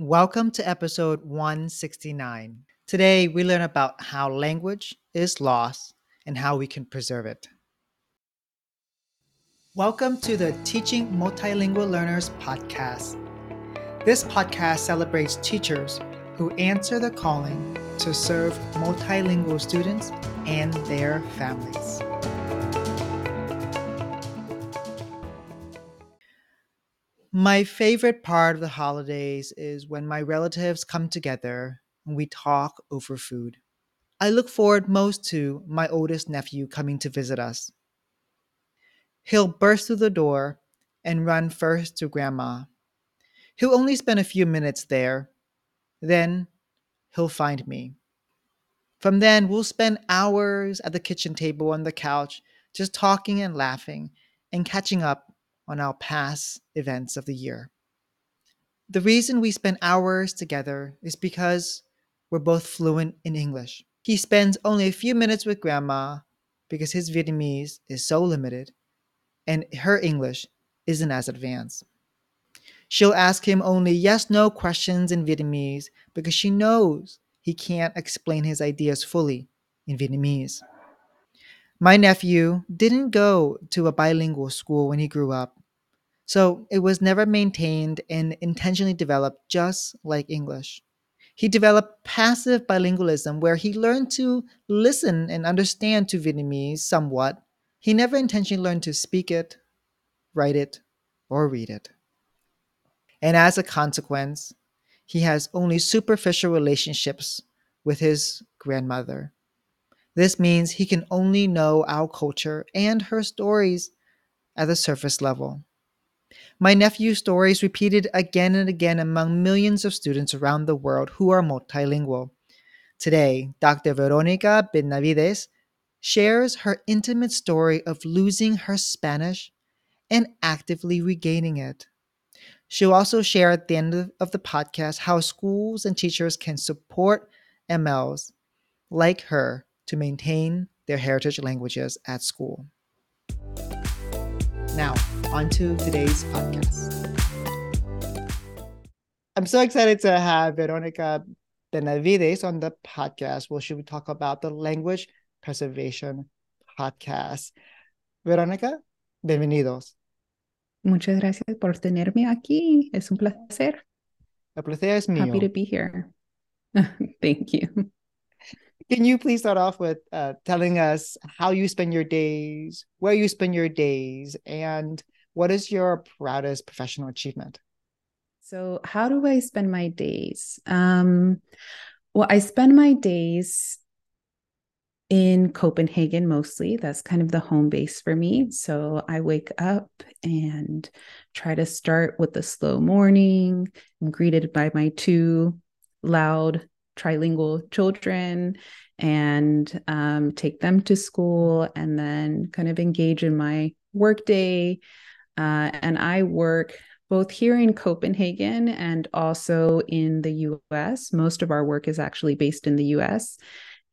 Welcome to episode 169. Today, we learn about how language is lost and how we can preserve it. Welcome to the Teaching Multilingual Learners podcast. This podcast celebrates teachers who answer the calling to serve multilingual students and their families. My favorite part of the holidays is when my relatives come together and we talk over food. I look forward most to my oldest nephew coming to visit us. He'll burst through the door and run first to Grandma. He'll only spend a few minutes there. Then he'll find me. From then, we'll spend hours at the kitchen table on the couch, just talking and laughing and catching up on our past events of the year. The reason we spend hours together is because we're both fluent in English. He spends only a few minutes with grandma because his Vietnamese is so limited and her English isn't as advanced. She'll ask him only yes no questions in Vietnamese because she knows he can't explain his ideas fully in Vietnamese. My nephew didn't go to a bilingual school when he grew up, so it was never maintained and intentionally developed just like English. He developed passive bilingualism where he learned to listen and understand to Vietnamese somewhat. He never intentionally learned to speak it, write it, or read it. And as a consequence, he has only superficial relationships with his grandmother. This means he can only know our culture and her stories at the surface level. My nephew's story is repeated again and again among millions of students around the world who are multilingual. Today, Dr. Veronica Benavides shares her intimate story of losing her Spanish and actively regaining it. She'll also share at the end of the podcast how schools and teachers can support MLs like her to maintain their heritage languages at school. Now, on to today's podcast. I'm so excited to have Veronica Benavides on the podcast where she will talk about the language preservation podcast. Veronica, bienvenidos. Muchas gracias por tenerme aquí. Es un placer. El placer es mío. Happy to be here. Thank you. Can you please start off with uh, telling us how you spend your days, where you spend your days, and what is your proudest professional achievement? So, how do I spend my days? Um, well, I spend my days in Copenhagen mostly. That's kind of the home base for me. So I wake up and try to start with a slow morning. I'm greeted by my two loud trilingual children and um, take them to school and then kind of engage in my work day. Uh, and I work both here in Copenhagen and also in the US. Most of our work is actually based in the US.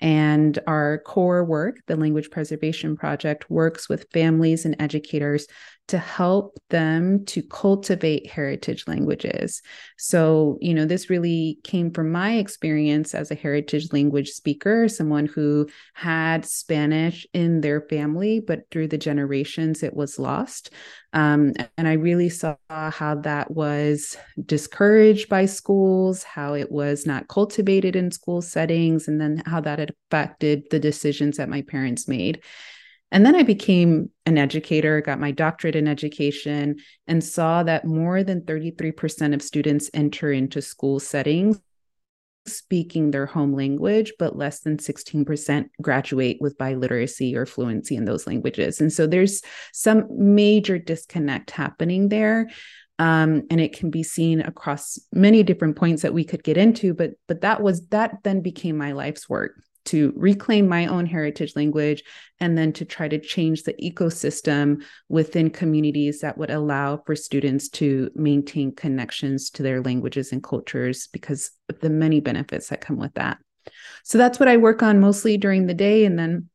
And our core work, the Language Preservation Project, works with families and educators to help them to cultivate heritage languages. So, you know, this really came from my experience as a heritage language speaker, someone who had Spanish in their family, but through the generations it was lost. Um, and I really saw how that was discouraged by schools, how it was not cultivated in school settings, and then how that affected the decisions that my parents made. And then I became an educator, got my doctorate in education, and saw that more than 33% of students enter into school settings speaking their home language, but less than 16% graduate with biliteracy or fluency in those languages. And so there's some major disconnect happening there. Um, and it can be seen across many different points that we could get into but but that was that then became my life's work to reclaim my own heritage language and then to try to change the ecosystem within communities that would allow for students to maintain connections to their languages and cultures because of the many benefits that come with that. So that's what I work on mostly during the day. And then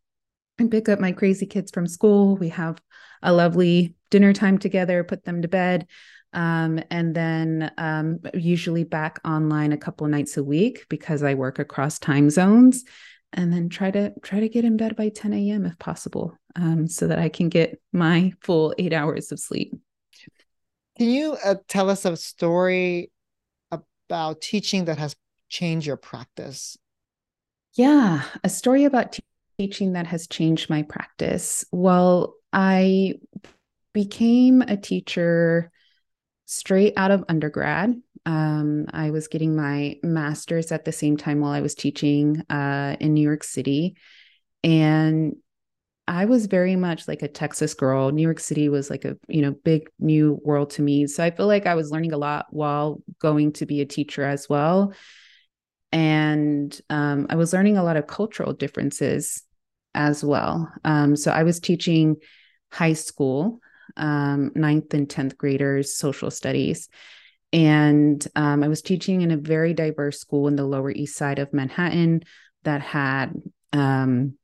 I pick up my crazy kids from school. We have a lovely dinner time together, put them to bed. Um, and then um, usually back online a couple nights a week because I work across time zones and then try to try to get in bed by 10 a.m. if possible, um, so that I can get my full eight hours of sleep. Can you uh, tell us a story about teaching that has changed your practice? Yeah, a story about t- teaching that has changed my practice. Well, I became a teacher straight out of undergrad. Um, I was getting my master's at the same time while I was teaching uh, in New York City. And I was very much like a Texas girl. New York City was like a, you know, big new world to me. So I feel like I was learning a lot while going to be a teacher as well. And um, I was learning a lot of cultural differences as well. Um, so I was teaching high school, um, ninth and 10th graders, social studies. And um, I was teaching in a very diverse school in the Lower East Side of Manhattan that had um,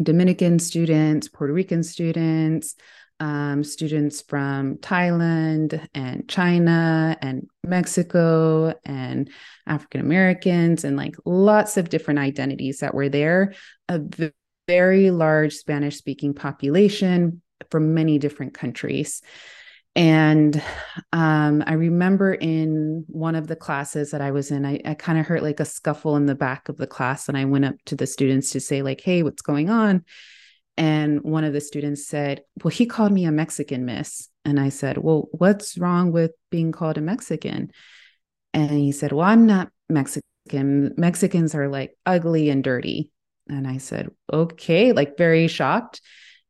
Dominican students, Puerto Rican students, um, students from Thailand and China and Mexico and African Americans and like lots of different identities that were there. A very large Spanish speaking population from many different countries. And um, I remember in one of the classes that I was in, I, I kind of heard like a scuffle in the back of the class. And I went up to the students to say, like, hey, what's going on? And one of the students said, Well, he called me a Mexican, miss. And I said, Well, what's wrong with being called a Mexican? And he said, Well, I'm not Mexican. Mexicans are like ugly and dirty. And I said, Okay, like very shocked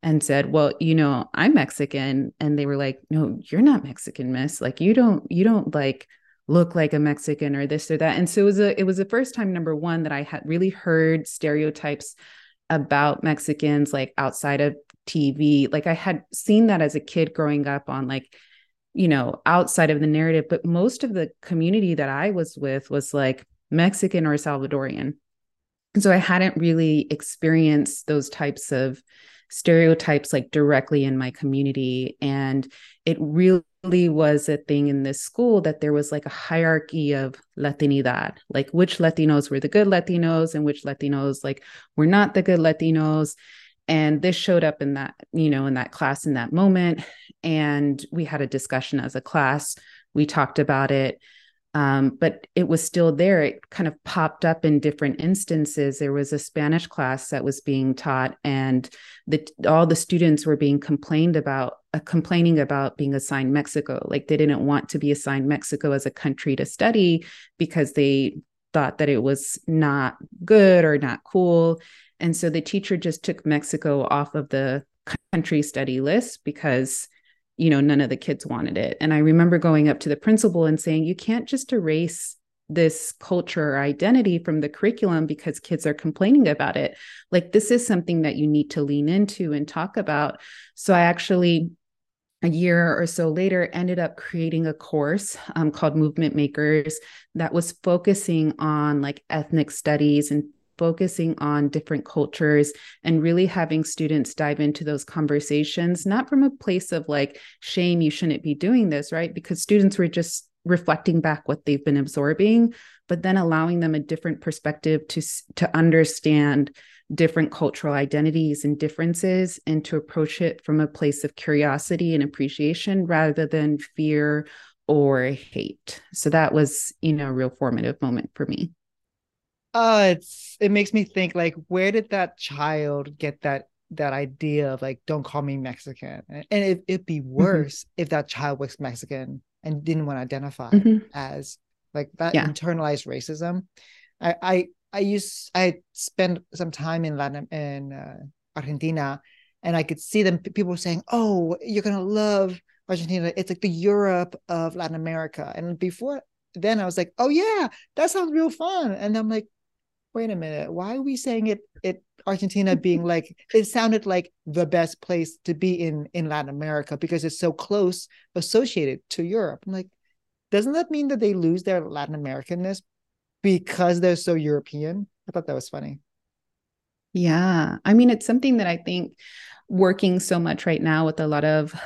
and said, "Well, you know, I'm Mexican." And they were like, "No, you're not Mexican, miss. Like you don't you don't like look like a Mexican or this or that." And so it was a it was the first time number 1 that I had really heard stereotypes about Mexicans like outside of TV. Like I had seen that as a kid growing up on like you know, outside of the narrative, but most of the community that I was with was like Mexican or Salvadorian. And so I hadn't really experienced those types of stereotypes like directly in my community. And it really was a thing in this school that there was like a hierarchy of Latinidad, like which Latinos were the good Latinos and which Latinos like were not the good Latinos. And this showed up in that, you know, in that class in that moment. And we had a discussion as a class. We talked about it. Um, but it was still there. It kind of popped up in different instances. There was a Spanish class that was being taught, and the, all the students were being complained about, uh, complaining about being assigned Mexico. Like they didn't want to be assigned Mexico as a country to study because they thought that it was not good or not cool. And so the teacher just took Mexico off of the country study list because you know, none of the kids wanted it. And I remember going up to the principal and saying, you can't just erase this culture or identity from the curriculum because kids are complaining about it. Like, this is something that you need to lean into and talk about. So I actually, a year or so later, ended up creating a course um, called Movement Makers that was focusing on like ethnic studies and focusing on different cultures and really having students dive into those conversations, not from a place of like shame, you shouldn't be doing this, right? Because students were just reflecting back what they've been absorbing, but then allowing them a different perspective to, to understand different cultural identities and differences and to approach it from a place of curiosity and appreciation rather than fear or hate. So that was, you know, a real formative moment for me uh it's it makes me think like where did that child get that that idea of like don't call me mexican and it, it'd be mm-hmm. worse mm-hmm. if that child was mexican and didn't want to identify mm-hmm. as like that yeah. internalized racism i i i used i spent some time in latin in uh, argentina and i could see them people saying oh you're gonna love argentina it's like the europe of latin america and before then i was like oh yeah that sounds real fun and i'm like wait a minute, why are we saying it it Argentina being like it sounded like the best place to be in in Latin America because it's so close associated to Europe. I'm like, doesn't that mean that they lose their Latin Americanness because they're so European? I thought that was funny. Yeah. I mean, it's something that I think working so much right now with a lot of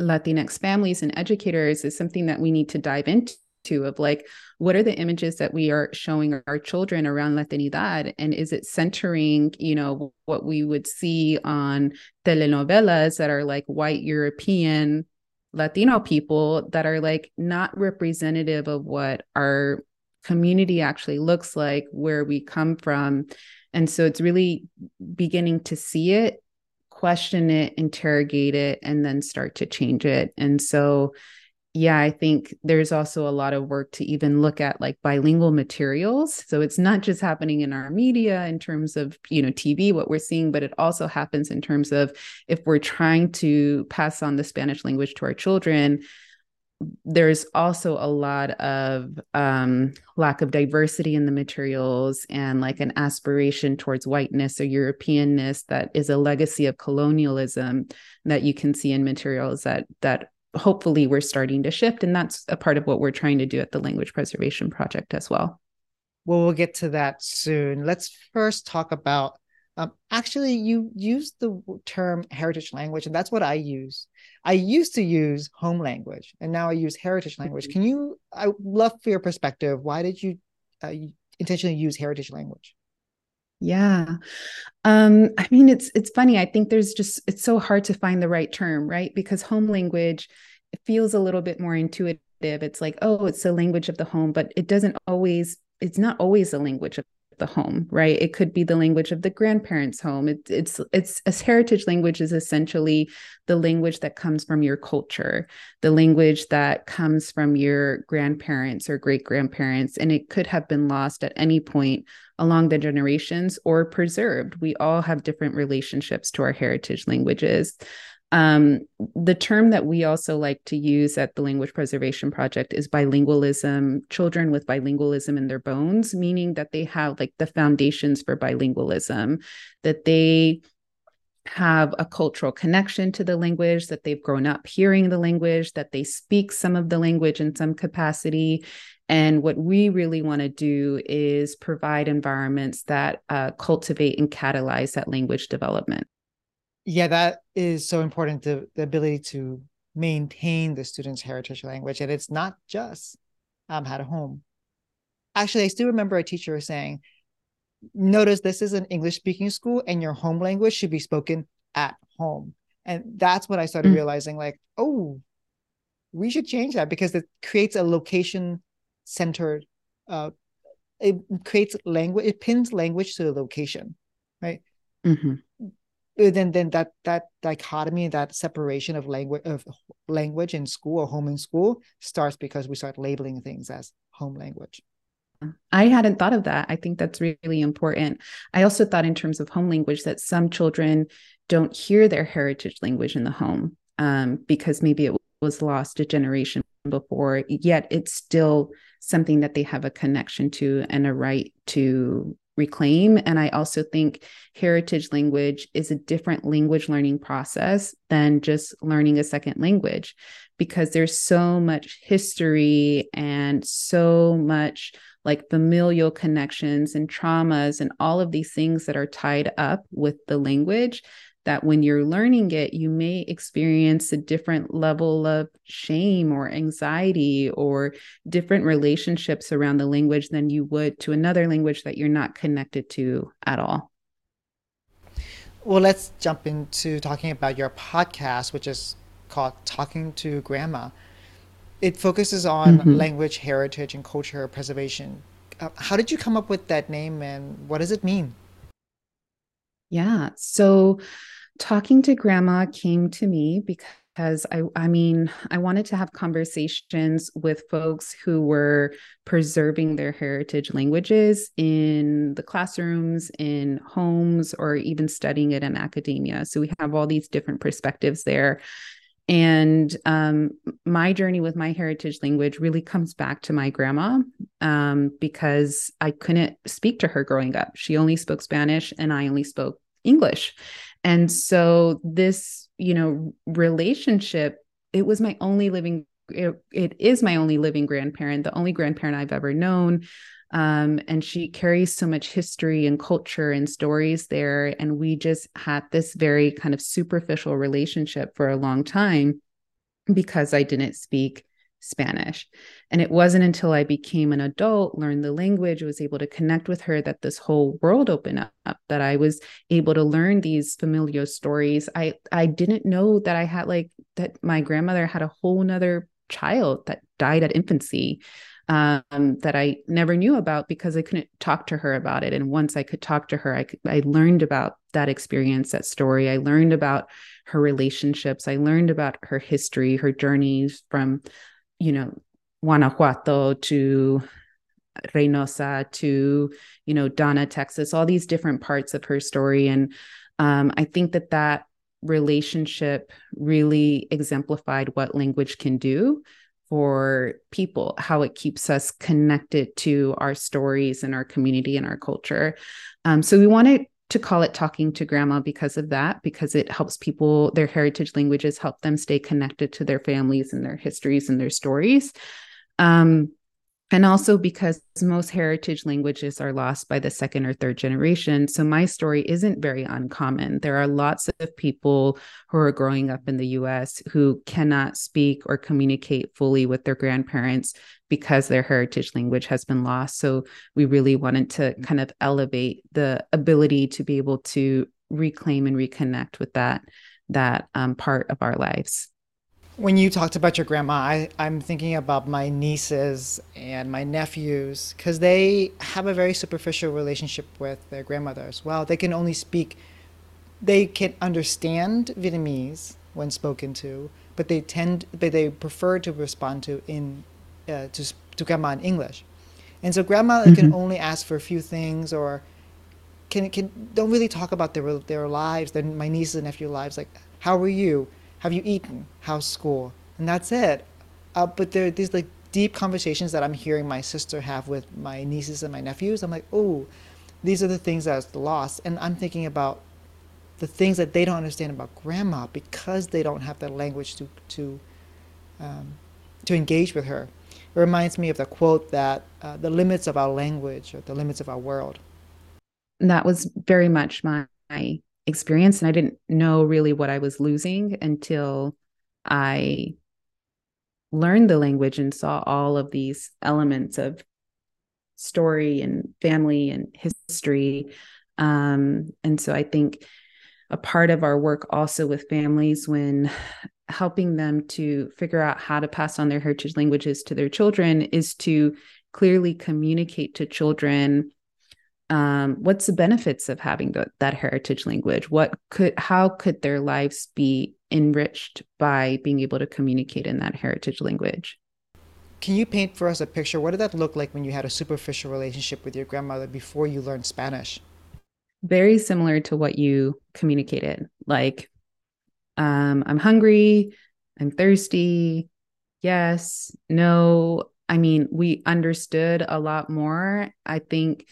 Latinx families and educators is something that we need to dive into of like what are the images that we are showing our children around latinidad and is it centering you know what we would see on telenovelas that are like white european latino people that are like not representative of what our community actually looks like where we come from and so it's really beginning to see it question it, interrogate it, and then start to change it. And so, yeah, I think there's also a lot of work to even look at like bilingual materials. So it's not just happening in our media in terms of, you know, TV, what we're seeing, but it also happens in terms of if we're trying to pass on the Spanish language to our children, there's also a lot of um, lack of diversity in the materials and like an aspiration towards whiteness or Europeanness that is a legacy of colonialism that you can see in materials that that hopefully we're starting to shift and that's a part of what we're trying to do at the language preservation project as well well we'll get to that soon let's first talk about um, actually you use the term heritage language and that's what i use I used to use home language and now I use heritage language. Mm-hmm. Can you, I love for your perspective, why did you uh, intentionally use heritage language? Yeah. Um, I mean, it's, it's funny. I think there's just, it's so hard to find the right term, right? Because home language feels a little bit more intuitive. It's like, oh, it's the language of the home, but it doesn't always, it's not always a language of the home right? It could be the language of the grandparents home. It, it's it's a heritage language is essentially the language that comes from your culture the language that comes from your grandparents or great grandparents and it could have been lost at any point along the generations or preserved. We all have different relationships to our heritage languages um, the term that we also like to use at the Language Preservation Project is bilingualism, children with bilingualism in their bones, meaning that they have like the foundations for bilingualism, that they have a cultural connection to the language, that they've grown up hearing the language, that they speak some of the language in some capacity. And what we really want to do is provide environments that uh, cultivate and catalyze that language development yeah that is so important the, the ability to maintain the student's heritage language and it's not just um, at home actually i still remember a teacher saying notice this is an english speaking school and your home language should be spoken at home and that's when i started mm-hmm. realizing like oh we should change that because it creates a location centered uh, it creates language it pins language to the location right mm-hmm. Then then that that dichotomy that separation of language of language in school or home in school starts because we start labeling things as home language I hadn't thought of that. I think that's really important. I also thought, in terms of home language, that some children don't hear their heritage language in the home um, because maybe it was lost a generation before, yet it's still something that they have a connection to and a right to reclaim. And I also think heritage language is a different language learning process than just learning a second language because there's so much history and so much like familial connections and traumas and all of these things that are tied up with the language that when you're learning it, you may experience a different level of shame or anxiety or different relationships around the language than you would to another language that you're not connected to at all. Well, let's jump into talking about your podcast, which is called Talking to Grandma. It focuses on mm-hmm. language, heritage, and culture preservation. Uh, how did you come up with that name and what does it mean? Yeah. So talking to grandma came to me because I I mean, I wanted to have conversations with folks who were preserving their heritage languages in the classrooms, in homes, or even studying it in academia. So we have all these different perspectives there. And um, my journey with my heritage language really comes back to my grandma um, because I couldn't speak to her growing up. She only spoke Spanish and I only spoke English. And so this, you know, relationship, it was my only living it, it is my only living grandparent, the only grandparent I've ever known. Um, and she carries so much history and culture and stories there. And we just had this very kind of superficial relationship for a long time. because I didn't speak Spanish. And it wasn't until I became an adult, learned the language, was able to connect with her that this whole world opened up, that I was able to learn these familiar stories. I I didn't know that I had like that my grandmother had a whole nother child that died at infancy um, that I never knew about because I couldn't talk to her about it. And once I could talk to her, I, I learned about that experience, that story. I learned about her relationships. I learned about her history, her journeys from, you know, Guanajuato to Reynosa to, you know, Donna, Texas, all these different parts of her story. And um, I think that that relationship really exemplified what language can do for people, how it keeps us connected to our stories and our community and our culture. Um, so we want to call it talking to grandma because of that because it helps people their heritage languages help them stay connected to their families and their histories and their stories. Um, and also because most heritage languages are lost by the second or third generation. So my story isn't very uncommon. There are lots of people who are growing up in the US who cannot speak or communicate fully with their grandparents because their heritage language has been lost. So we really wanted to kind of elevate the ability to be able to reclaim and reconnect with that that um, part of our lives. When you talked about your grandma, I, I'm thinking about my nieces and my nephews because they have a very superficial relationship with their grandmother as well. They can only speak, they can understand Vietnamese when spoken to, but they tend, but they prefer to respond to in uh, to to grandma in English, and so grandma mm-hmm. can only ask for a few things or can can don't really talk about their their lives, their my nieces and nephew lives, like how are you have you eaten? How's school? And that's it. Uh, but there are these like deep conversations that I'm hearing my sister have with my nieces and my nephews. I'm like, oh, these are the things that's lost. And I'm thinking about the things that they don't understand about grandma because they don't have the language to to um, to engage with her. It reminds me of the quote that uh, the limits of our language or the limits of our world. That was very much my experience and I didn't know really what I was losing until I learned the language and saw all of these elements of story and family and history. Um, and so I think a part of our work also with families when helping them to figure out how to pass on their heritage languages to their children is to clearly communicate to children um, what's the benefits of having the, that heritage language? What could how could their lives be enriched by being able to communicate in that heritage language? Can you paint for us a picture? What did that look like when you had a superficial relationship with your grandmother before you learned spanish? Very similar to what you communicated. Like um, i'm hungry i'm thirsty yes no. I mean we understood a lot more. I think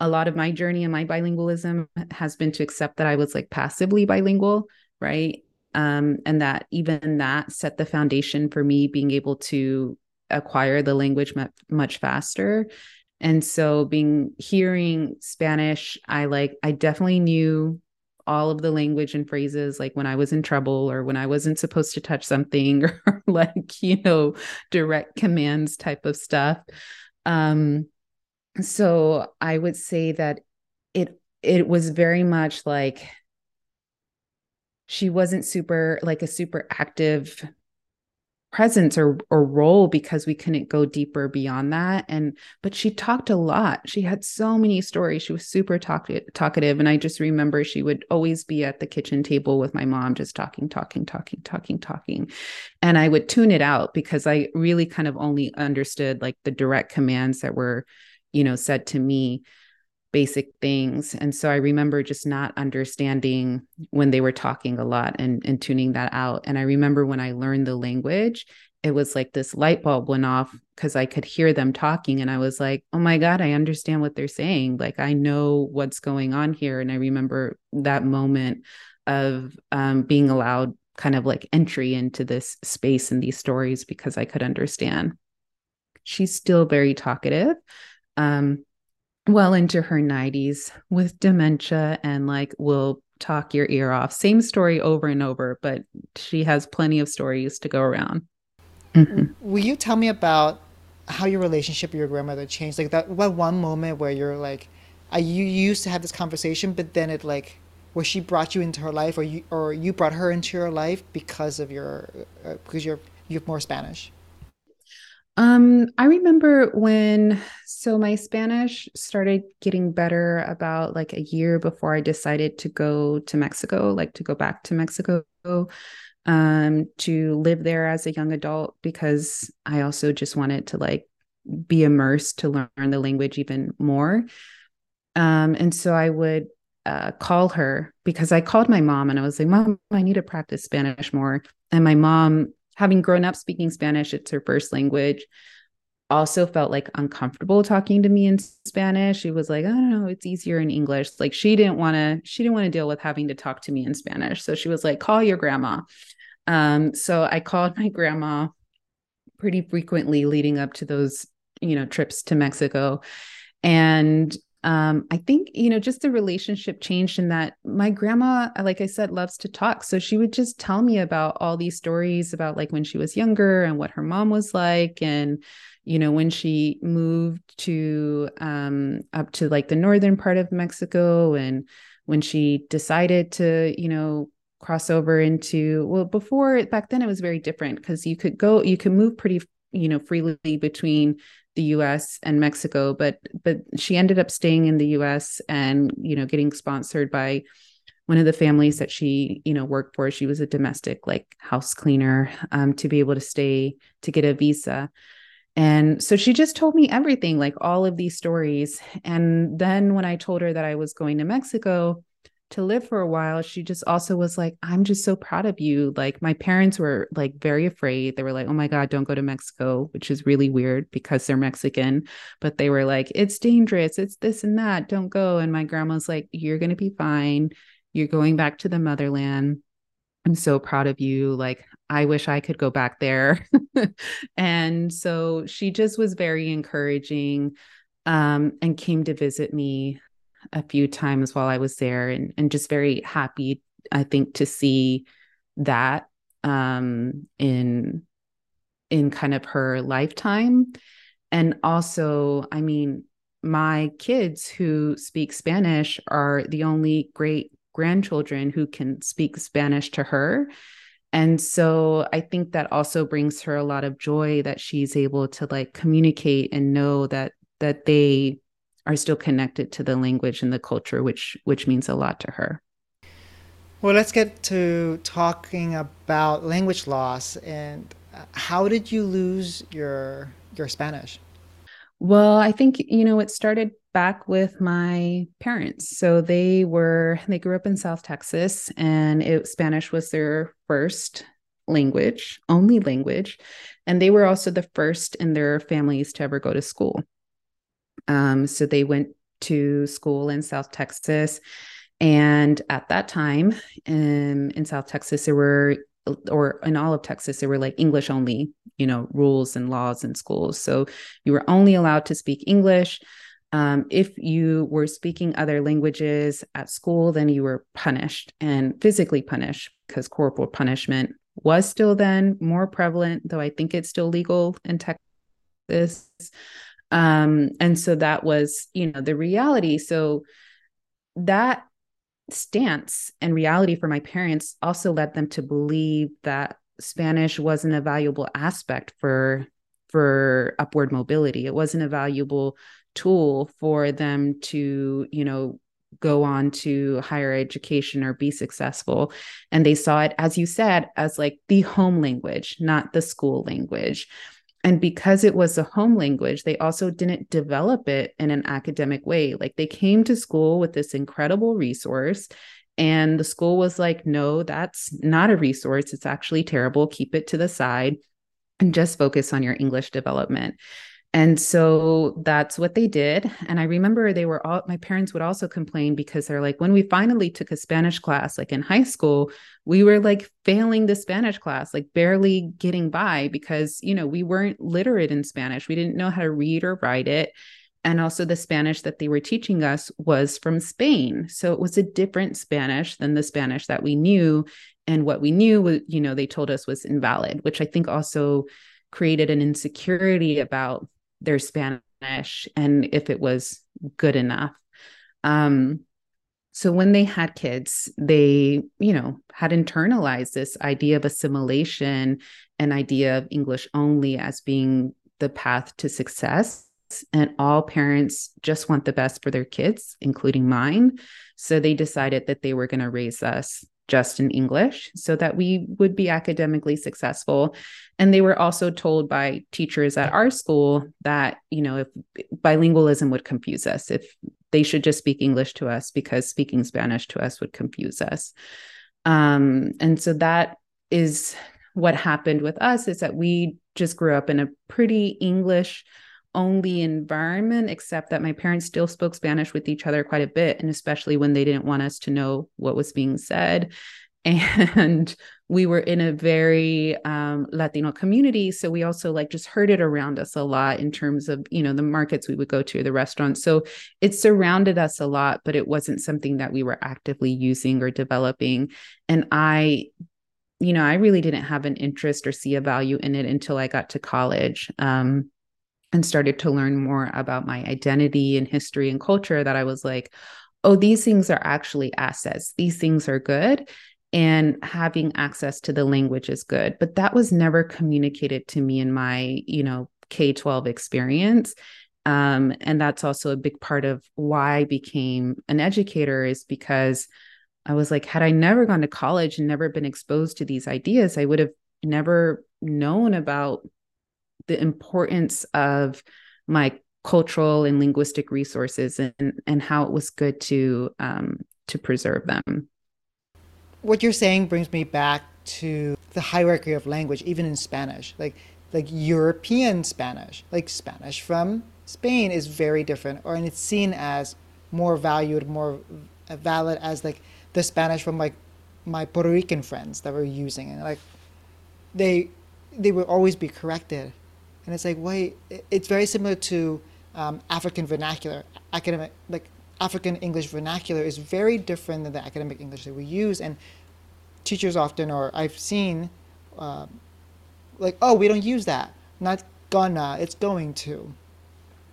a lot of my journey and my bilingualism has been to accept that I was like passively bilingual, right? Um, and that even that set the foundation for me being able to acquire the language much, faster. And so being hearing Spanish, I like I definitely knew all of the language and phrases like when I was in trouble or when I wasn't supposed to touch something or like, you know, direct commands type of stuff. Um, so I would say that it it was very much like she wasn't super like a super active presence or or role because we couldn't go deeper beyond that and but she talked a lot. She had so many stories. She was super talk- talkative and i just remember she would always be at the kitchen table with my mom just talking talking talking talking talking and i would tune it out because i really kind of only understood like the direct commands that were you know, said to me basic things. And so I remember just not understanding when they were talking a lot and, and tuning that out. And I remember when I learned the language, it was like this light bulb went off because I could hear them talking. And I was like, oh my God, I understand what they're saying. Like, I know what's going on here. And I remember that moment of um, being allowed kind of like entry into this space and these stories because I could understand. She's still very talkative um, well into her 90s with dementia and like will talk your ear off. Same story over and over, but she has plenty of stories to go around. Mm-hmm. Will you tell me about how your relationship with your grandmother changed? Like that, what one moment where you're like, I, you used to have this conversation, but then it like, where she brought you into her life, or you or you brought her into your life because of your uh, because you're you're more Spanish. Um, I remember when so my Spanish started getting better about like a year before I decided to go to Mexico, like to go back to Mexico um to live there as a young adult because I also just wanted to like be immersed to learn the language even more. Um and so I would uh, call her because I called my mom and I was like, Mom, I need to practice Spanish more. And my mom having grown up speaking Spanish, it's her first language, also felt like uncomfortable talking to me in Spanish. She was like, I don't know, it's easier in English. Like she didn't want to, she didn't want to deal with having to talk to me in Spanish. So she was like, call your grandma. Um, so I called my grandma pretty frequently leading up to those, you know, trips to Mexico. And um, I think, you know, just the relationship changed in that my grandma, like I said, loves to talk. So she would just tell me about all these stories about like when she was younger and what her mom was like. And, you know, when she moved to um, up to like the northern part of Mexico and when she decided to, you know, cross over into, well, before back then it was very different because you could go, you could move pretty, you know, freely between the US and Mexico, but but she ended up staying in the US and you know getting sponsored by one of the families that she you know worked for. She was a domestic like house cleaner um, to be able to stay to get a visa. And so she just told me everything, like all of these stories. And then when I told her that I was going to Mexico, to live for a while, she just also was like, I'm just so proud of you. Like, my parents were like very afraid. They were like, oh my God, don't go to Mexico, which is really weird because they're Mexican. But they were like, it's dangerous. It's this and that. Don't go. And my grandma's like, you're going to be fine. You're going back to the motherland. I'm so proud of you. Like, I wish I could go back there. and so she just was very encouraging um, and came to visit me a few times while I was there and, and just very happy, I think, to see that um, in in kind of her lifetime. And also, I mean, my kids who speak Spanish are the only great grandchildren who can speak Spanish to her. And so I think that also brings her a lot of joy that she's able to like communicate and know that that they are still connected to the language and the culture, which which means a lot to her. Well, let's get to talking about language loss and uh, how did you lose your your Spanish? Well, I think you know it started back with my parents. So they were they grew up in South Texas and it, Spanish was their first language, only language, and they were also the first in their families to ever go to school. Um, so they went to school in South Texas. And at that time um, in South Texas, there were, or in all of Texas, there were like English only, you know, rules and laws in schools. So you were only allowed to speak English. Um, if you were speaking other languages at school, then you were punished and physically punished because corporal punishment was still then more prevalent, though I think it's still legal in Texas. Um, and so that was, you know, the reality. So that stance and reality for my parents also led them to believe that Spanish wasn't a valuable aspect for for upward mobility. It wasn't a valuable tool for them to, you know, go on to higher education or be successful. And they saw it, as you said, as like the home language, not the school language. And because it was a home language, they also didn't develop it in an academic way. Like they came to school with this incredible resource, and the school was like, no, that's not a resource. It's actually terrible. Keep it to the side and just focus on your English development. And so that's what they did. And I remember they were all, my parents would also complain because they're like, when we finally took a Spanish class, like in high school, we were like failing the Spanish class, like barely getting by because, you know, we weren't literate in Spanish. We didn't know how to read or write it. and also the Spanish that they were teaching us was from Spain. So it was a different Spanish than the Spanish that we knew. And what we knew was, you know, they told us was invalid, which I think also created an insecurity about their Spanish and if it was good enough. Um, so when they had kids, they, you know, had internalized this idea of assimilation and idea of English only as being the path to success. And all parents just want the best for their kids, including mine. So they decided that they were going to raise us just in English so that we would be academically successful. And they were also told by teachers at our school that, you know, if bilingualism would confuse us, if they should just speak English to us because speaking Spanish to us would confuse us. Um, and so that is what happened with us is that we just grew up in a pretty English only environment, except that my parents still spoke Spanish with each other quite a bit, and especially when they didn't want us to know what was being said. And we were in a very um, Latino community. So we also like just heard it around us a lot in terms of, you know, the markets we would go to, the restaurants. So it surrounded us a lot, but it wasn't something that we were actively using or developing. And I you know, I really didn't have an interest or see a value in it until I got to college. Um, and started to learn more about my identity and history and culture that I was like, oh, these things are actually assets. These things are good. And having access to the language is good. But that was never communicated to me in my, you know, K 12 experience. Um, and that's also a big part of why I became an educator, is because I was like, had I never gone to college and never been exposed to these ideas, I would have never known about the importance of my cultural and linguistic resources and and how it was good to um, to preserve them. What you're saying brings me back to the hierarchy of language, even in Spanish, like like European Spanish, like Spanish from Spain is very different, or and it's seen as more valued, more valid as like the Spanish from like my Puerto Rican friends that were using it. Like they they will always be corrected and it's like wait it's very similar to um, african vernacular. Academic like african english vernacular is very different than the academic english that we use. And teachers often or i've seen uh, like oh we don't use that. Not gonna it's going to.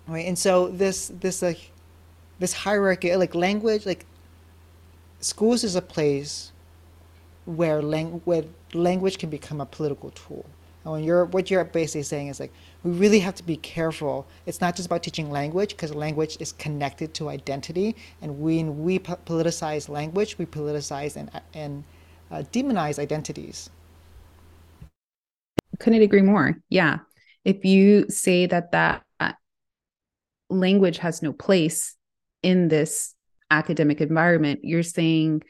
Right? And so this this like this hierarchy like language like schools is a place where, lang- where language can become a political tool and when you're, what you're basically saying is like, we really have to be careful. It's not just about teaching language, because language is connected to identity. And when we politicize language, we politicize and, and uh, demonize identities. Couldn't agree more. Yeah. If you say that that language has no place in this academic environment, you're saying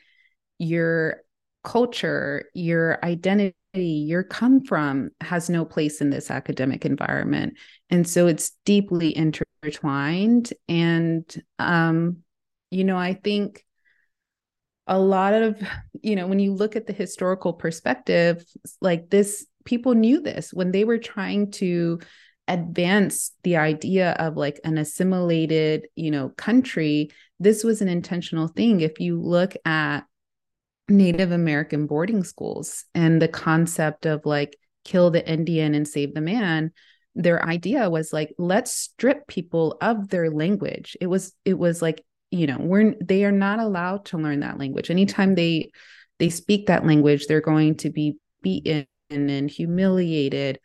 your culture, your identity, your come from has no place in this academic environment. And so it's deeply intertwined. And, um, you know, I think a lot of, you know, when you look at the historical perspective, like this, people knew this when they were trying to advance the idea of like an assimilated, you know, country. This was an intentional thing. If you look at Native American boarding schools and the concept of like kill the Indian and save the man their idea was like let's strip people of their language. It was it was like you know we're they are not allowed to learn that language. Anytime they they speak that language they're going to be beaten and humiliated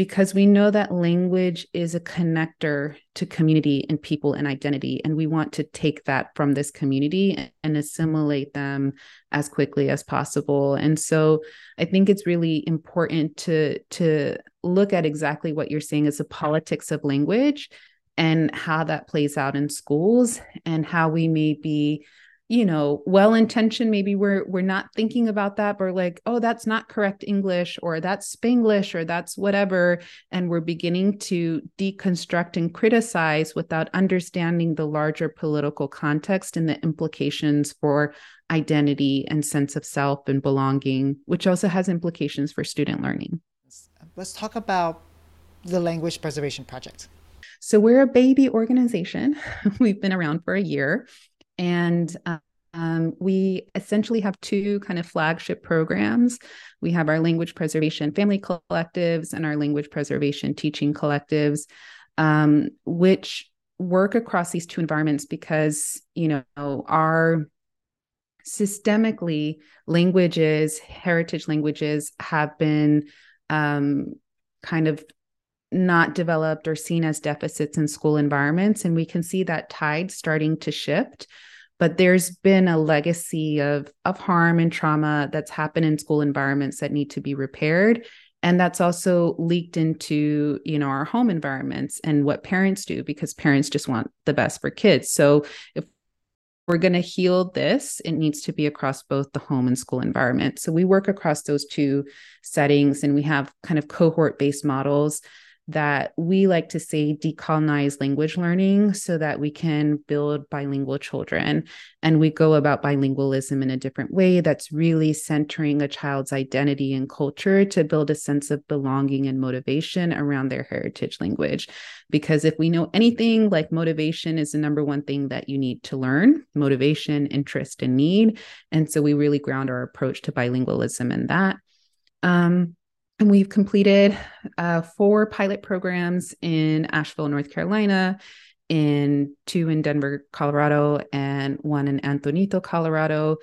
because we know that language is a connector to community and people and identity. And we want to take that from this community and assimilate them as quickly as possible. And so I think it's really important to, to look at exactly what you're saying as the politics of language and how that plays out in schools and how we may be you know well intentioned maybe we're we're not thinking about that but like oh that's not correct english or that's spanglish or that's whatever and we're beginning to deconstruct and criticize without understanding the larger political context and the implications for identity and sense of self and belonging which also has implications for student learning let's talk about the language preservation project So we're a baby organization. We've been around for a year. And um, we essentially have two kind of flagship programs. We have our language preservation family collectives and our language preservation teaching collectives, um, which work across these two environments because, you know, our systemically languages, heritage languages have been um, kind of not developed or seen as deficits in school environments. And we can see that tide starting to shift. But there's been a legacy of, of harm and trauma that's happened in school environments that need to be repaired. And that's also leaked into, you know, our home environments and what parents do because parents just want the best for kids. So if we're going to heal this, it needs to be across both the home and school environment. So we work across those two settings and we have kind of cohort based models that we like to say decolonize language learning so that we can build bilingual children. And we go about bilingualism in a different way that's really centering a child's identity and culture to build a sense of belonging and motivation around their heritage language. Because if we know anything, like motivation is the number one thing that you need to learn motivation, interest, and need. And so we really ground our approach to bilingualism in that. Um, and we've completed uh, four pilot programs in Asheville, North Carolina, in two in Denver, Colorado, and one in Antonito, Colorado.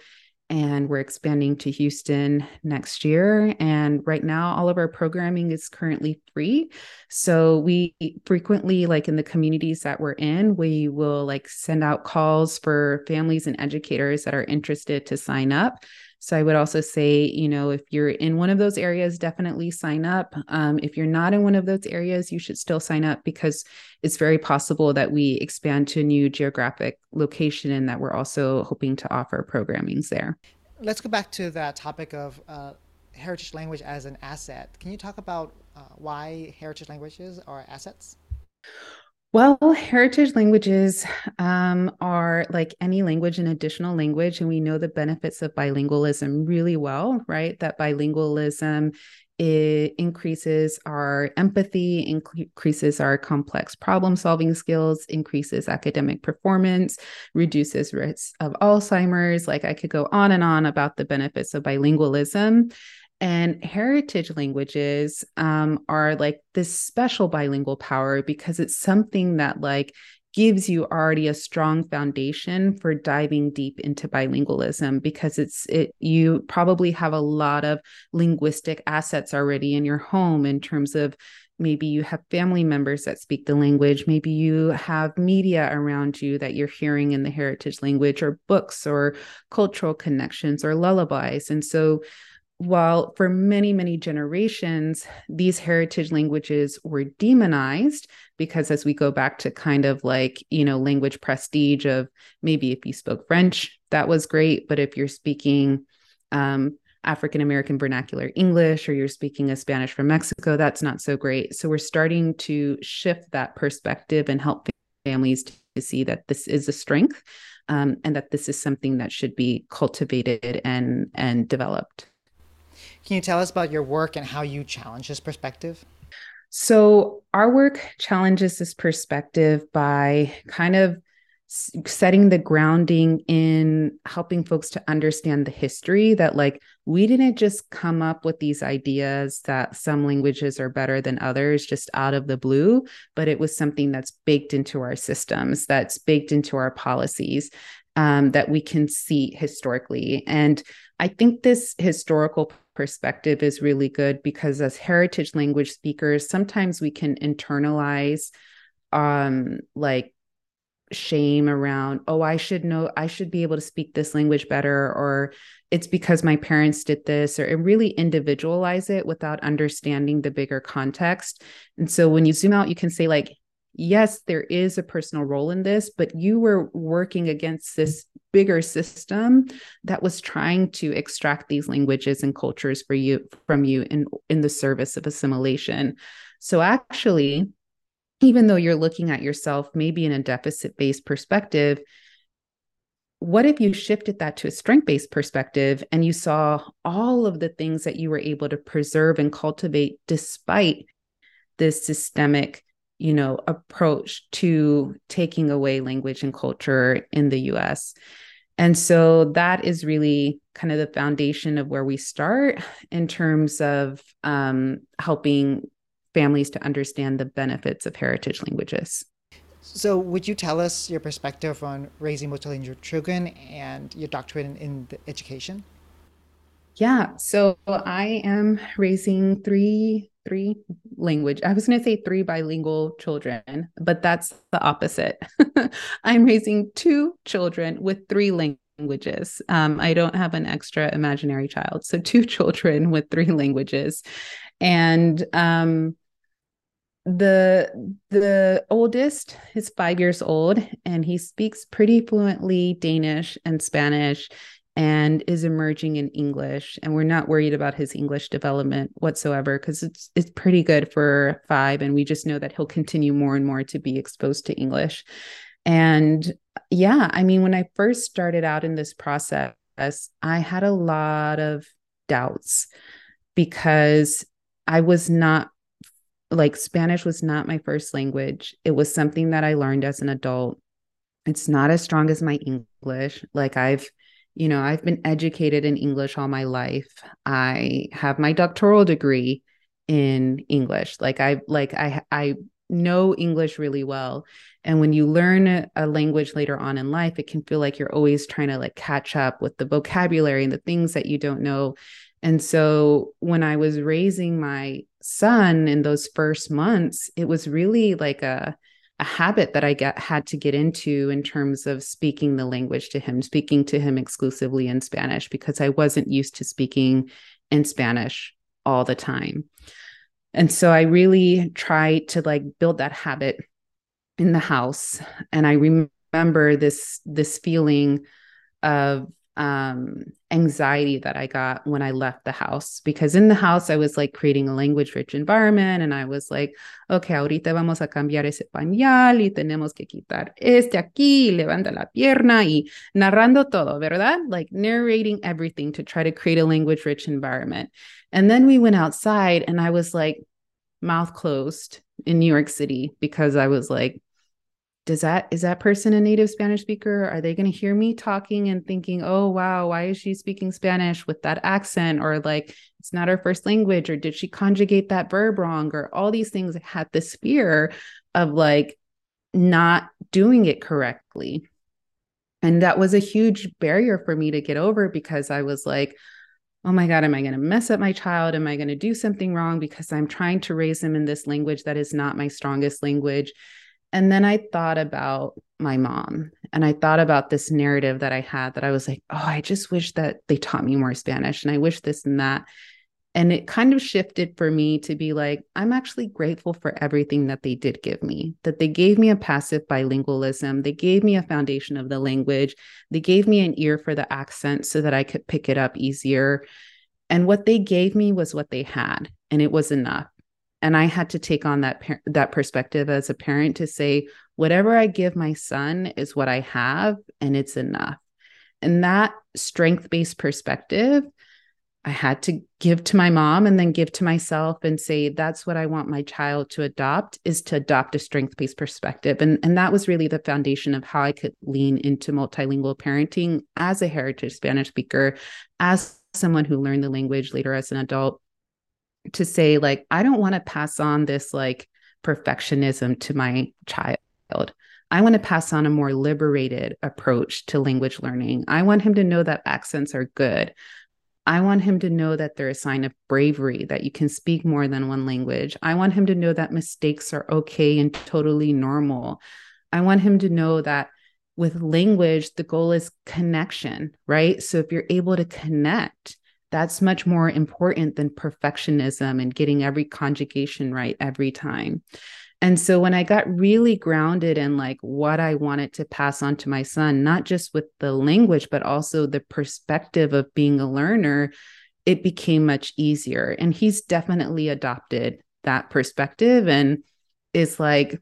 And we're expanding to Houston next year. And right now, all of our programming is currently free. So we frequently, like in the communities that we're in, we will like send out calls for families and educators that are interested to sign up. So I would also say, you know, if you're in one of those areas, definitely sign up. Um, if you're not in one of those areas, you should still sign up because it's very possible that we expand to a new geographic location and that we're also hoping to offer programmings there. Let's go back to that topic of uh, heritage language as an asset. Can you talk about uh, why heritage languages are assets? Well, heritage languages um, are like any language, an additional language, and we know the benefits of bilingualism really well, right? That bilingualism it increases our empathy, increases our complex problem solving skills, increases academic performance, reduces risk of Alzheimer's. Like I could go on and on about the benefits of bilingualism. And heritage languages um, are like this special bilingual power because it's something that like gives you already a strong foundation for diving deep into bilingualism because it's it you probably have a lot of linguistic assets already in your home in terms of maybe you have family members that speak the language maybe you have media around you that you're hearing in the heritage language or books or cultural connections or lullabies. And so while for many, many generations, these heritage languages were demonized, because as we go back to kind of like, you know, language prestige of maybe if you spoke French, that was great. But if you're speaking um, African American vernacular English or you're speaking a Spanish from Mexico, that's not so great. So we're starting to shift that perspective and help families to see that this is a strength um, and that this is something that should be cultivated and and developed. Can you tell us about your work and how you challenge this perspective? So, our work challenges this perspective by kind of setting the grounding in helping folks to understand the history that like we didn't just come up with these ideas that some languages are better than others just out of the blue but it was something that's baked into our systems that's baked into our policies um, that we can see historically and i think this historical perspective is really good because as heritage language speakers sometimes we can internalize um like shame around oh i should know i should be able to speak this language better or it's because my parents did this or it really individualize it without understanding the bigger context. And so when you zoom out you can say like yes, there is a personal role in this, but you were working against this bigger system that was trying to extract these languages and cultures for you from you in in the service of assimilation. So actually, even though you're looking at yourself maybe in a deficit-based perspective, what if you shifted that to a strength-based perspective and you saw all of the things that you were able to preserve and cultivate despite this systemic you know, approach to taking away language and culture in the US. And so that is really kind of the foundation of where we start in terms of um, helping families to understand the benefits of heritage languages. So, would you tell us your perspective on raising multilingual children and your doctorate in, in education? Yeah, so I am raising three three language. I was going to say three bilingual children, but that's the opposite. I'm raising two children with three languages. Um, I don't have an extra imaginary child, so two children with three languages, and um, the the oldest is five years old, and he speaks pretty fluently Danish and Spanish and is emerging in English. And we're not worried about his English development whatsoever because it's it's pretty good for five. And we just know that he'll continue more and more to be exposed to English. And yeah, I mean, when I first started out in this process, I had a lot of doubts because I was not like Spanish was not my first language. It was something that I learned as an adult. It's not as strong as my English. Like I've you know, I've been educated in English all my life. I have my doctoral degree in English. Like I like I I know English really well. And when you learn a language later on in life, it can feel like you're always trying to like catch up with the vocabulary and the things that you don't know. And so when I was raising my son in those first months, it was really like a a habit that I get had to get into in terms of speaking the language to him, speaking to him exclusively in Spanish because I wasn't used to speaking in Spanish all the time. And so I really tried to like build that habit in the house and I remember this this feeling of um, anxiety that I got when I left the house because in the house I was like creating a language rich environment and I was like, okay, ahorita vamos a cambiar ese pañal y tenemos que quitar este aquí, levanta la pierna y narrando todo, ¿verdad? Like narrating everything to try to create a language rich environment. And then we went outside and I was like mouth closed in New York City because I was like, does that is that person a native spanish speaker? Are they going to hear me talking and thinking oh wow why is she speaking spanish with that accent? Or like it's not her first language or did she conjugate that verb wrong? Or all these things had this fear of like not doing it correctly. And that was a huge barrier for me to get over because i was like oh my God, am I going to mess up my child? Am I going to do something wrong? Because I'm trying to raise him in this language that is not my strongest language? And then I thought about my mom and I thought about this narrative that I had that I was like, oh, I just wish that they taught me more Spanish and I wish this and that. And it kind of shifted for me to be like, I'm actually grateful for everything that they did give me, that they gave me a passive bilingualism. They gave me a foundation of the language. They gave me an ear for the accent so that I could pick it up easier. And what they gave me was what they had, and it was enough and i had to take on that par- that perspective as a parent to say whatever i give my son is what i have and it's enough. And that strength based perspective i had to give to my mom and then give to myself and say that's what i want my child to adopt is to adopt a strength based perspective. And and that was really the foundation of how i could lean into multilingual parenting as a heritage spanish speaker as someone who learned the language later as an adult to say like i don't want to pass on this like perfectionism to my child. I want to pass on a more liberated approach to language learning. I want him to know that accents are good. I want him to know that they're a sign of bravery that you can speak more than one language. I want him to know that mistakes are okay and totally normal. I want him to know that with language the goal is connection right? So if you're able to connect that's much more important than perfectionism and getting every conjugation right every time. And so when I got really grounded in like what I wanted to pass on to my son, not just with the language, but also the perspective of being a learner, it became much easier. And he's definitely adopted that perspective and is like,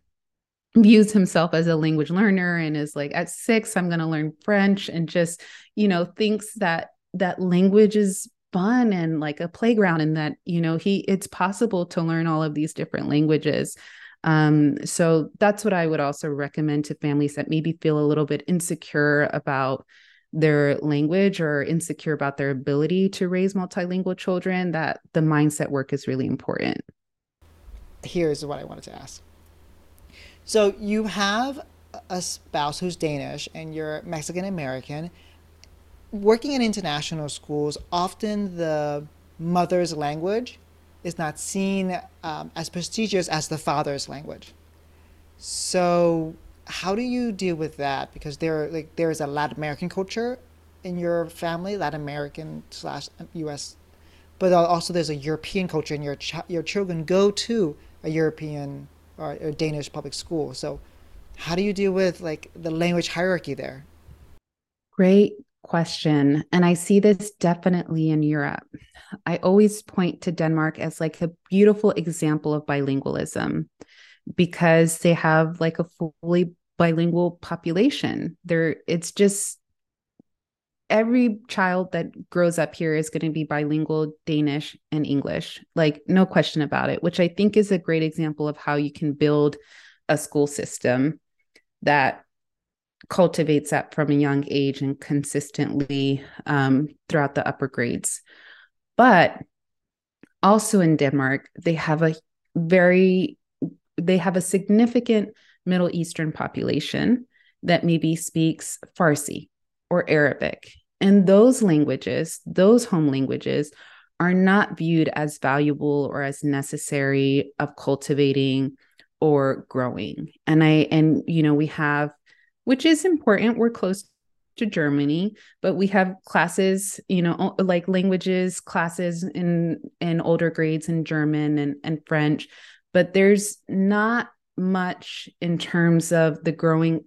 views himself as a language learner and is like at six i'm going to learn french and just you know thinks that that language is fun and like a playground and that you know he it's possible to learn all of these different languages Um, so that's what I would also recommend to families that maybe feel a little bit insecure about their language or insecure about their ability to raise multilingual children, that the mindset work is really important. Here's what I wanted to ask. So you have a spouse who's Danish and you're Mexican American. Working in international schools, often the mother's language is not seen um, as prestigious as the father's language. So how do you deal with that? Because there like there is a Latin American culture in your family, Latin American slash U.S., but also there's a European culture, and your ch- your children go to a European or a Danish public school. So how do you deal with like the language hierarchy there? Great question. And I see this definitely in Europe. I always point to Denmark as like a beautiful example of bilingualism because they have like a fully bilingual population. There it's just every child that grows up here is going to be bilingual Danish and English. Like no question about it, which I think is a great example of how you can build a school system that cultivates that from a young age and consistently um, throughout the upper grades. But also in Denmark, they have a very they have a significant Middle Eastern population that maybe speaks Farsi or Arabic. And those languages, those home languages, are not viewed as valuable or as necessary of cultivating or growing. And I, and, you know, we have, which is important, we're close to Germany, but we have classes, you know, like languages classes in in older grades in German and, and French, but there's not much in terms of the growing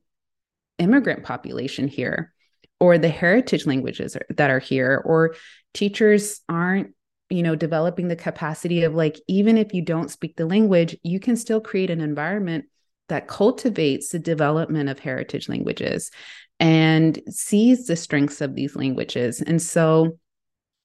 immigrant population here or the heritage languages that are here or teachers aren't you know developing the capacity of like even if you don't speak the language you can still create an environment that cultivates the development of heritage languages and sees the strengths of these languages. And so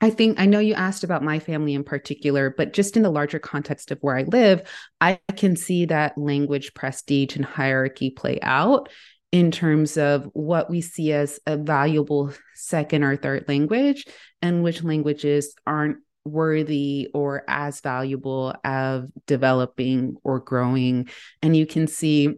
I think I know you asked about my family in particular, but just in the larger context of where I live, I can see that language prestige and hierarchy play out in terms of what we see as a valuable second or third language and which languages aren't worthy or as valuable of developing or growing. And you can see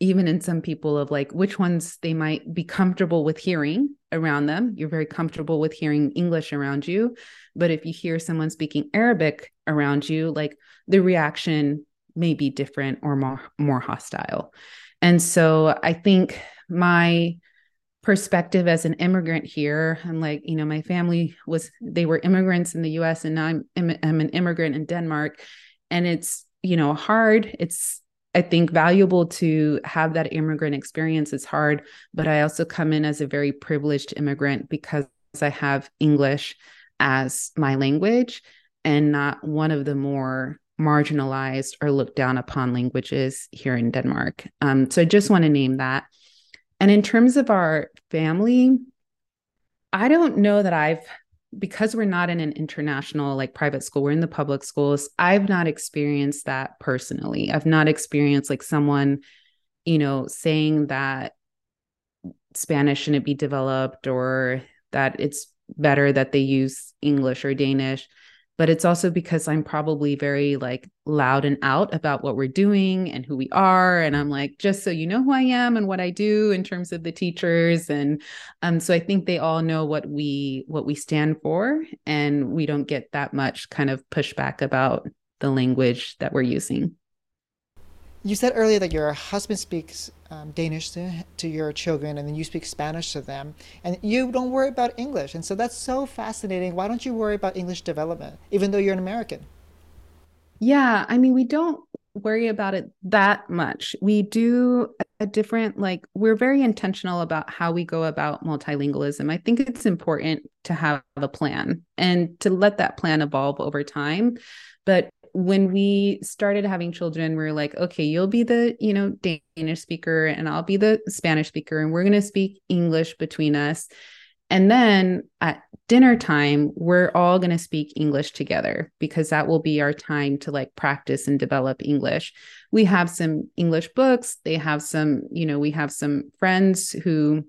even in some people of like which ones they might be comfortable with hearing around them. You're very comfortable with hearing english around you. But if you hear someone speaking arabic around you like the reaction may be different or more more hostile. And so I think my perspective as an immigrant here, I'm like, you know, my family was, they were immigrants in the US and now I'm, I'm an immigrant in Denmark. And it's, you know, hard. It's, I think valuable to have that immigrant experience. It's hard, but I also come in as a very privileged immigrant because I have English as my language and not one of the more marginalized or looked down upon languages here in Denmark. Um, so I just want to name that. And in terms of our family, I don't know that I've, because we're not in an international like private school, we're in the public schools. I've not experienced that personally. I've not experienced like someone, you know, saying that Spanish shouldn't be developed or that it's better that they use English or Danish but it's also because I'm probably very like loud and out about what we're doing and who we are. And I'm like, just so you know who I am and what I do in terms of the teachers. And um, so I think they all know what we what we stand for, and we don't get that much kind of pushback about the language that we're using. You said earlier that your husband speaks um, Danish to, to your children and then you speak Spanish to them, and you don't worry about English. And so that's so fascinating. Why don't you worry about English development, even though you're an American? Yeah, I mean, we don't worry about it that much. We do a different, like, we're very intentional about how we go about multilingualism. I think it's important to have a plan and to let that plan evolve over time. But when we started having children, we are like, okay, you'll be the, you know, Danish speaker and I'll be the Spanish speaker and we're going to speak English between us. And then at dinner time, we're all going to speak English together because that will be our time to like practice and develop English. We have some English books. They have some, you know, we have some friends who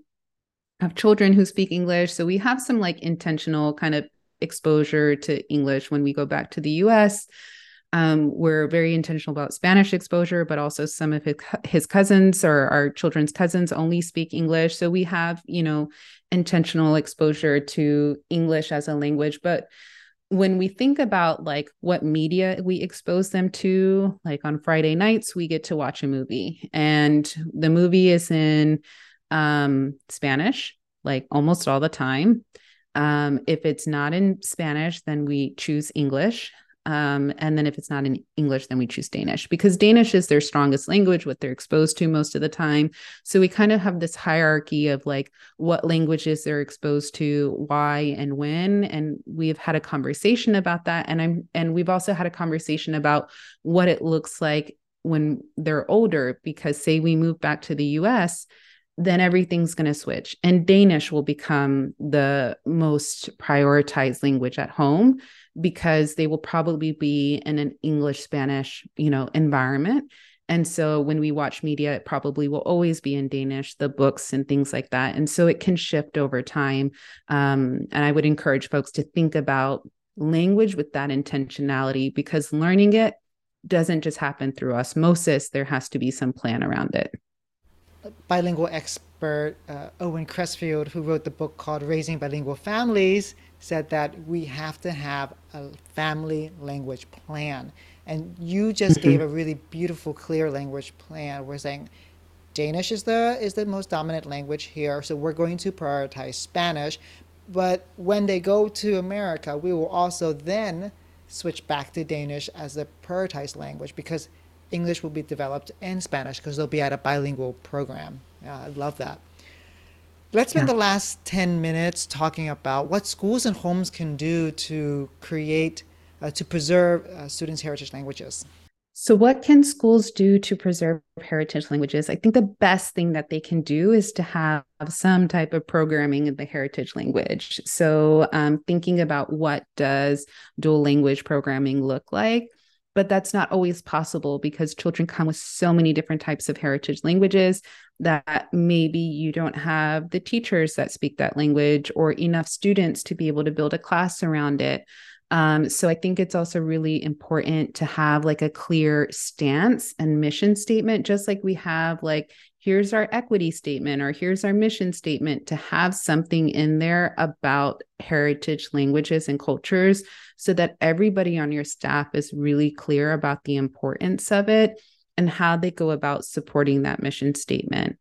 have children who speak English. So we have some like intentional kind of exposure to English when we go back to the US. Um, we're very intentional about Spanish exposure, but also some of his, his cousins or our children's cousins only speak English. So we have, you know, intentional exposure to English as a language. But when we think about like what media we expose them to, like on Friday nights, we get to watch a movie and the movie is in um, Spanish, like almost all the time. Um, if it's not in Spanish, then we choose English. Um, and then if it's not in English, then we choose Danish because Danish is their strongest language, what they're exposed to most of the time. So we kind of have this hierarchy of like what languages they're exposed to, why and when. And we've had a conversation about that. And I'm and we've also had a conversation about what it looks like when they're older, because say we move back to the US then everything's going to switch and Danish will become the most prioritized language at home because they will probably be in an English Spanish, you know, environment. And so when we watch media, it probably will always be in Danish, the books and things like that. And so it can shift over time. Um, and I would encourage folks to think about language with that intentionality because learning it doesn't just happen through osmosis, there has to be some plan around it bilingual expert uh, Owen Cressfield, who wrote the book called Raising Bilingual Families, said that we have to have a family language plan. And you just mm-hmm. gave a really beautiful, clear language plan. We're saying Danish is the is the most dominant language here, so we're going to prioritize Spanish. But when they go to America, we will also then switch back to Danish as the prioritized language because English will be developed and Spanish because they'll be at a bilingual program. Yeah, I love that. Let's spend yeah. the last 10 minutes talking about what schools and homes can do to create, uh, to preserve uh, students' heritage languages. So, what can schools do to preserve heritage languages? I think the best thing that they can do is to have some type of programming in the heritage language. So, um, thinking about what does dual language programming look like? But that's not always possible because children come with so many different types of heritage languages that maybe you don't have the teachers that speak that language or enough students to be able to build a class around it. Um, so I think it's also really important to have like a clear stance and mission statement, just like we have like here's our equity statement or here's our mission statement to have something in there about heritage languages and cultures so that everybody on your staff is really clear about the importance of it and how they go about supporting that mission statement.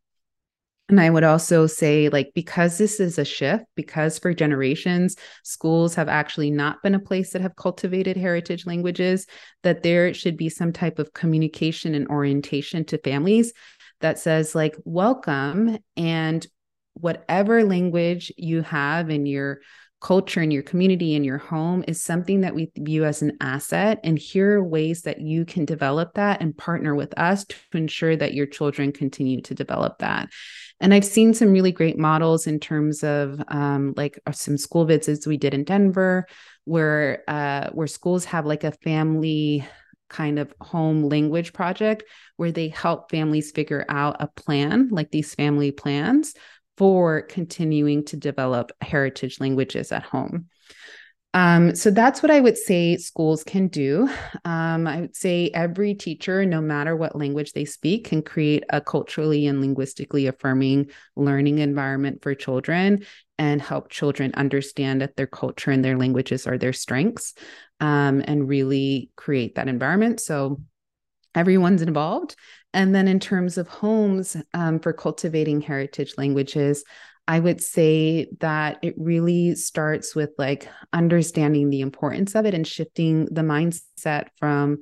And I would also say, like, because this is a shift, because for generations, schools have actually not been a place that have cultivated heritage languages, that there should be some type of communication and orientation to families that says, like, welcome. And whatever language you have in your culture in your community in your home is something that we view as an asset and here are ways that you can develop that and partner with us to ensure that your children continue to develop that and i've seen some really great models in terms of um, like uh, some school visits we did in denver where uh, where schools have like a family kind of home language project where they help families figure out a plan, like these family plans for continuing to develop heritage languages at home. Um, so that's what I would say schools can do. Um, I would say every teacher, no matter what language they speak, can create a culturally and linguistically affirming learning environment for children and help children understand that their culture and their languages are their strengths um, and really create that environment. So everyone's involved. And then in terms of homes um, for cultivating heritage languages, I would say that it really starts with like understanding the importance of it and shifting the mindset from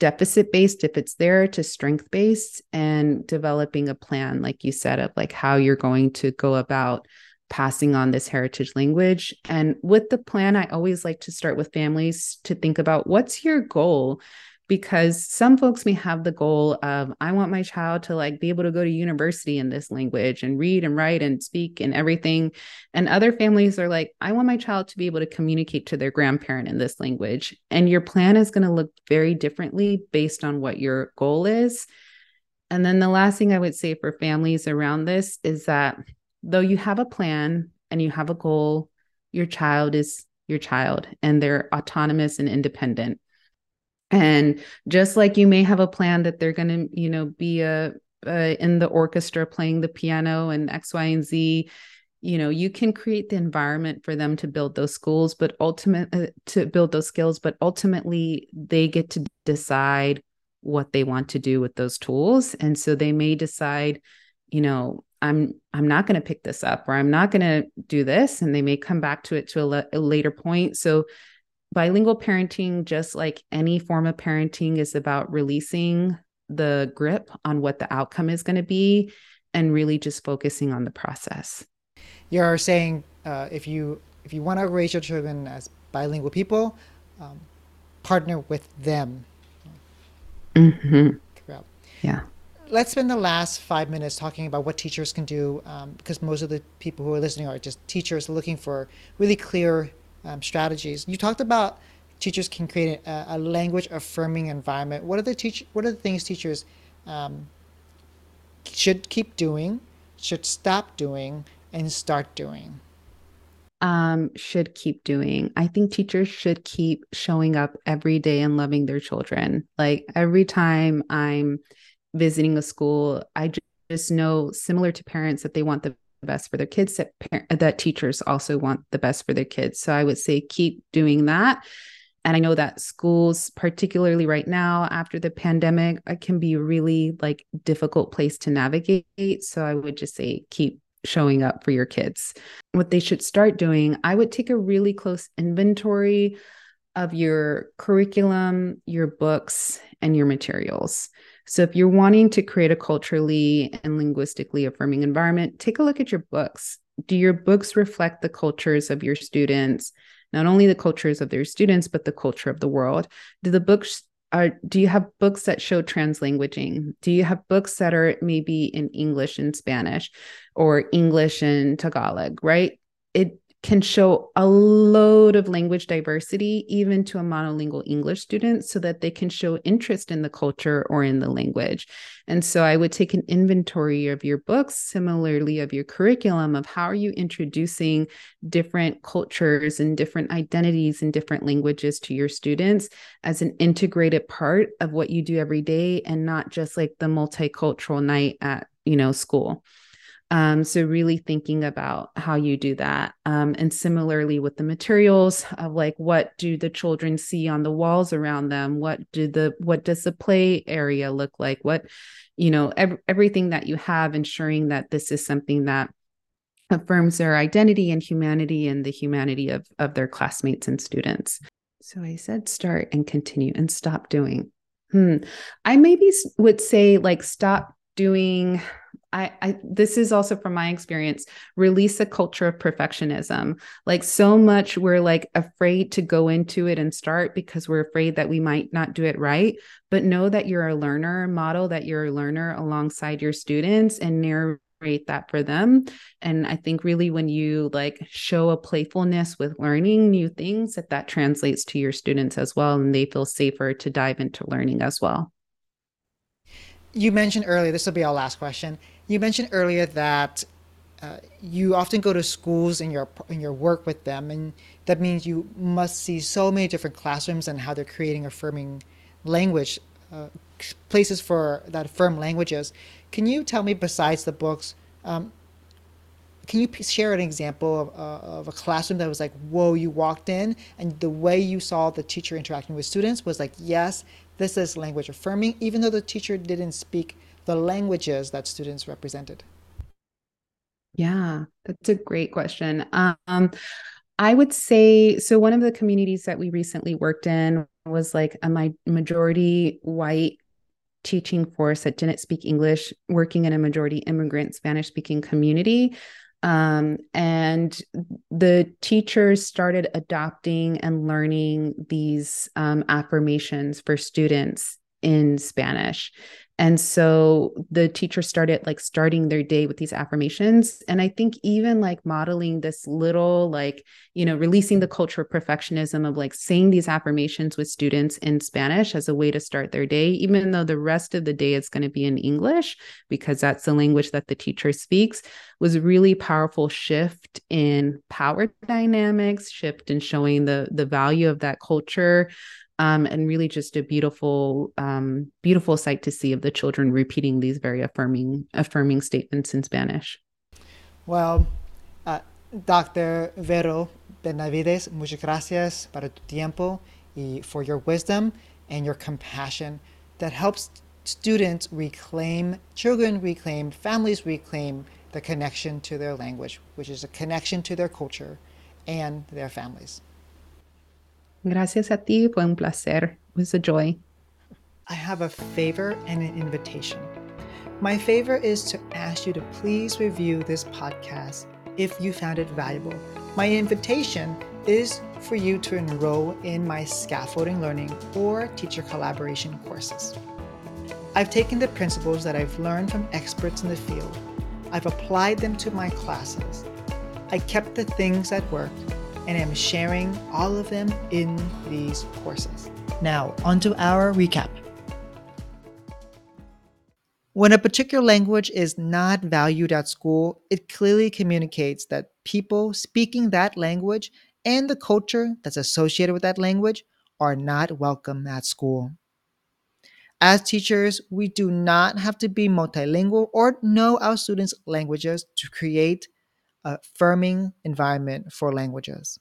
deficit based, if it's there, to strength based and developing a plan, like you said, of like how you're going to go about passing on this heritage language. And with the plan, I always like to start with families to think about what's your goal? Because some folks may have the goal of i want my child to like be able to go to university in this language and read and write and speak and everything. And other families are like i want my child to be able to communicate to their grandparent in this language. And your plan is going to look very differently based on what your goal is. And then the last thing i would say for families around this is that though you have a plan and you have a goal your child is your child and they're autonomous and independent. And just like you may have a plan that they're going to you know be a, a in the orchestra playing the piano and x y and z you know you can create the environment for them to build those schools but ultimately uh, to build those skills but ultimately they get to decide what they want to do with those tools. And so they may decide you know i'm i'm not going to pick this up or i'm not going to do this and they may come back to it to a, le- a later point so bilingual parenting, just like any form of parenting, is about releasing the grip on what the outcome is going to be and really just focusing on the process. You're saying uh, if you if you want to raise your children as bilingual people, um, partner with them. Mm-hmm. Yeah. Let's spend the last five minutes talking about what teachers can do, um, because most of the people who are listening are just teachers looking for really clear um, strategies. You talked about teachers can create a, a, language affirming environment. What are the teach? What are the things teachers um, should keep doing, should stop doing, and start doing? Um, should keep doing. I think teachers should keep showing up every day and loving their children. Like every time I'm visiting a school, I just know, similar to parents, that they want the best for their kids that that teachers also want the best for their kids. So i would say keep doing that. And i know that schools particularly right now after the pandemic it can be a really like difficult place to navigate. So i would just say keep showing up for your kids. What they should start doing i would take a really close inventory of your curriculum your books and your materials so, if you're wanting to create a culturally and linguistically affirming environment, take a look at your books. Do your books reflect the cultures of your students? Not only the cultures of their students, but the culture of the world. Do the books are do you have books that show translanguaging? Do you have books that are maybe in English and Spanish or English and Tagalog, right? It can show a load of language diversity, even to a monolingual English student, so that they can show interest in the culture or in the language. And so I would take an inventory of your books, similarly of your curriculum, of how are you introducing different cultures and different identities and different languages to your students as an integrated part of what you do every day and not just like the multicultural night at, you know, school. Um, so really thinking about how you do that. Um, and similarly with the materials of like what do the children see on the walls around them? What do the what does the play area look like? What, you know, ev- everything that you have, ensuring that this is something that affirms their identity and humanity and the humanity of of their classmates and students. So I said start and continue and stop doing. Hmm. I maybe would say like stop doing I, I this is also from my experience release a culture of perfectionism. Like so much we're like afraid to go into it and start because we're afraid that we might not do it right. But know that you're a learner model that you're a learner alongside your students and narrate that for them. And i think really when you like show a playfulness with learning new things that that translates to your students as well and they feel safer to dive into learning as well. You mentioned earlier, this will be our last question. You mentioned earlier that uh, you often go to schools in your in your work with them, and that means you must see so many different classrooms and how they're creating affirming language, uh, places for that affirm languages. Can you tell me, besides the books, um, can you share an example of, uh, of a classroom that was like, whoa, you walked in and the way you saw the teacher interacting with students was like, yes, this is language affirming, even though the teacher didn't speak the languages that students represented? Yeah, that's a great question. Um, I would say so. One of the communities that we recently worked in was like a majority white teaching force that didn't speak English, working in a majority immigrant Spanish speaking community. Um, and the teachers started adopting and learning these um, affirmations for students in Spanish. And so the teacher started like starting their day with these affirmations. And I think even like modeling this little, like, you know, releasing the culture of perfectionism of like saying these affirmations with students in Spanish as a way to start their day, even though the rest of the day is going to be in English, because that's the language that the teacher speaks, was really powerful shift in power dynamics, shift in showing the the value of that culture um, and really just a beautiful, um, beautiful sight to see of the children repeating these very affirming, affirming statements in Spanish. Well, uh, Dr. Vero Benavides, muchas gracias para tu tiempo y for your wisdom and your compassion that helps students reclaim, children reclaim, families reclaim the connection to their language, which is a connection to their culture and their families. Gracias a ti, fue un placer. It was a joy. I have a favor and an invitation. My favor is to ask you to please review this podcast if you found it valuable. My invitation is for you to enroll in my scaffolding learning or teacher collaboration courses. I've taken the principles that I've learned from experts in the field, I've applied them to my classes. I kept the things that worked and I'm sharing all of them in these courses. Now, onto our recap. When a particular language is not valued at school, it clearly communicates that people speaking that language and the culture that's associated with that language are not welcome at school. As teachers, we do not have to be multilingual or know our students' languages to create a firming environment for languages.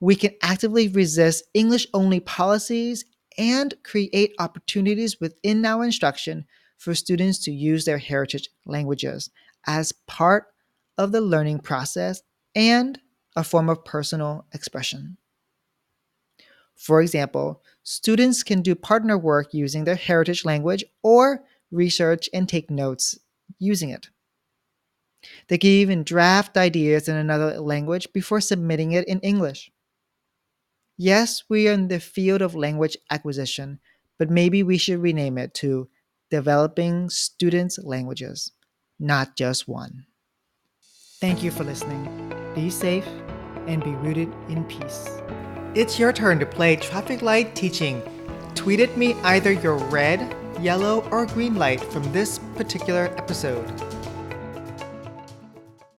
We can actively resist English only policies and create opportunities within our instruction for students to use their heritage languages as part of the learning process and a form of personal expression. For example, students can do partner work using their heritage language or research and take notes using it. They can even draft ideas in another language before submitting it in English. Yes, we are in the field of language acquisition, but maybe we should rename it to Developing Students' Languages, not just one. Thank you for listening. Be safe and be rooted in peace. It's your turn to play traffic light teaching. Tweet at me either your red, yellow, or green light from this particular episode.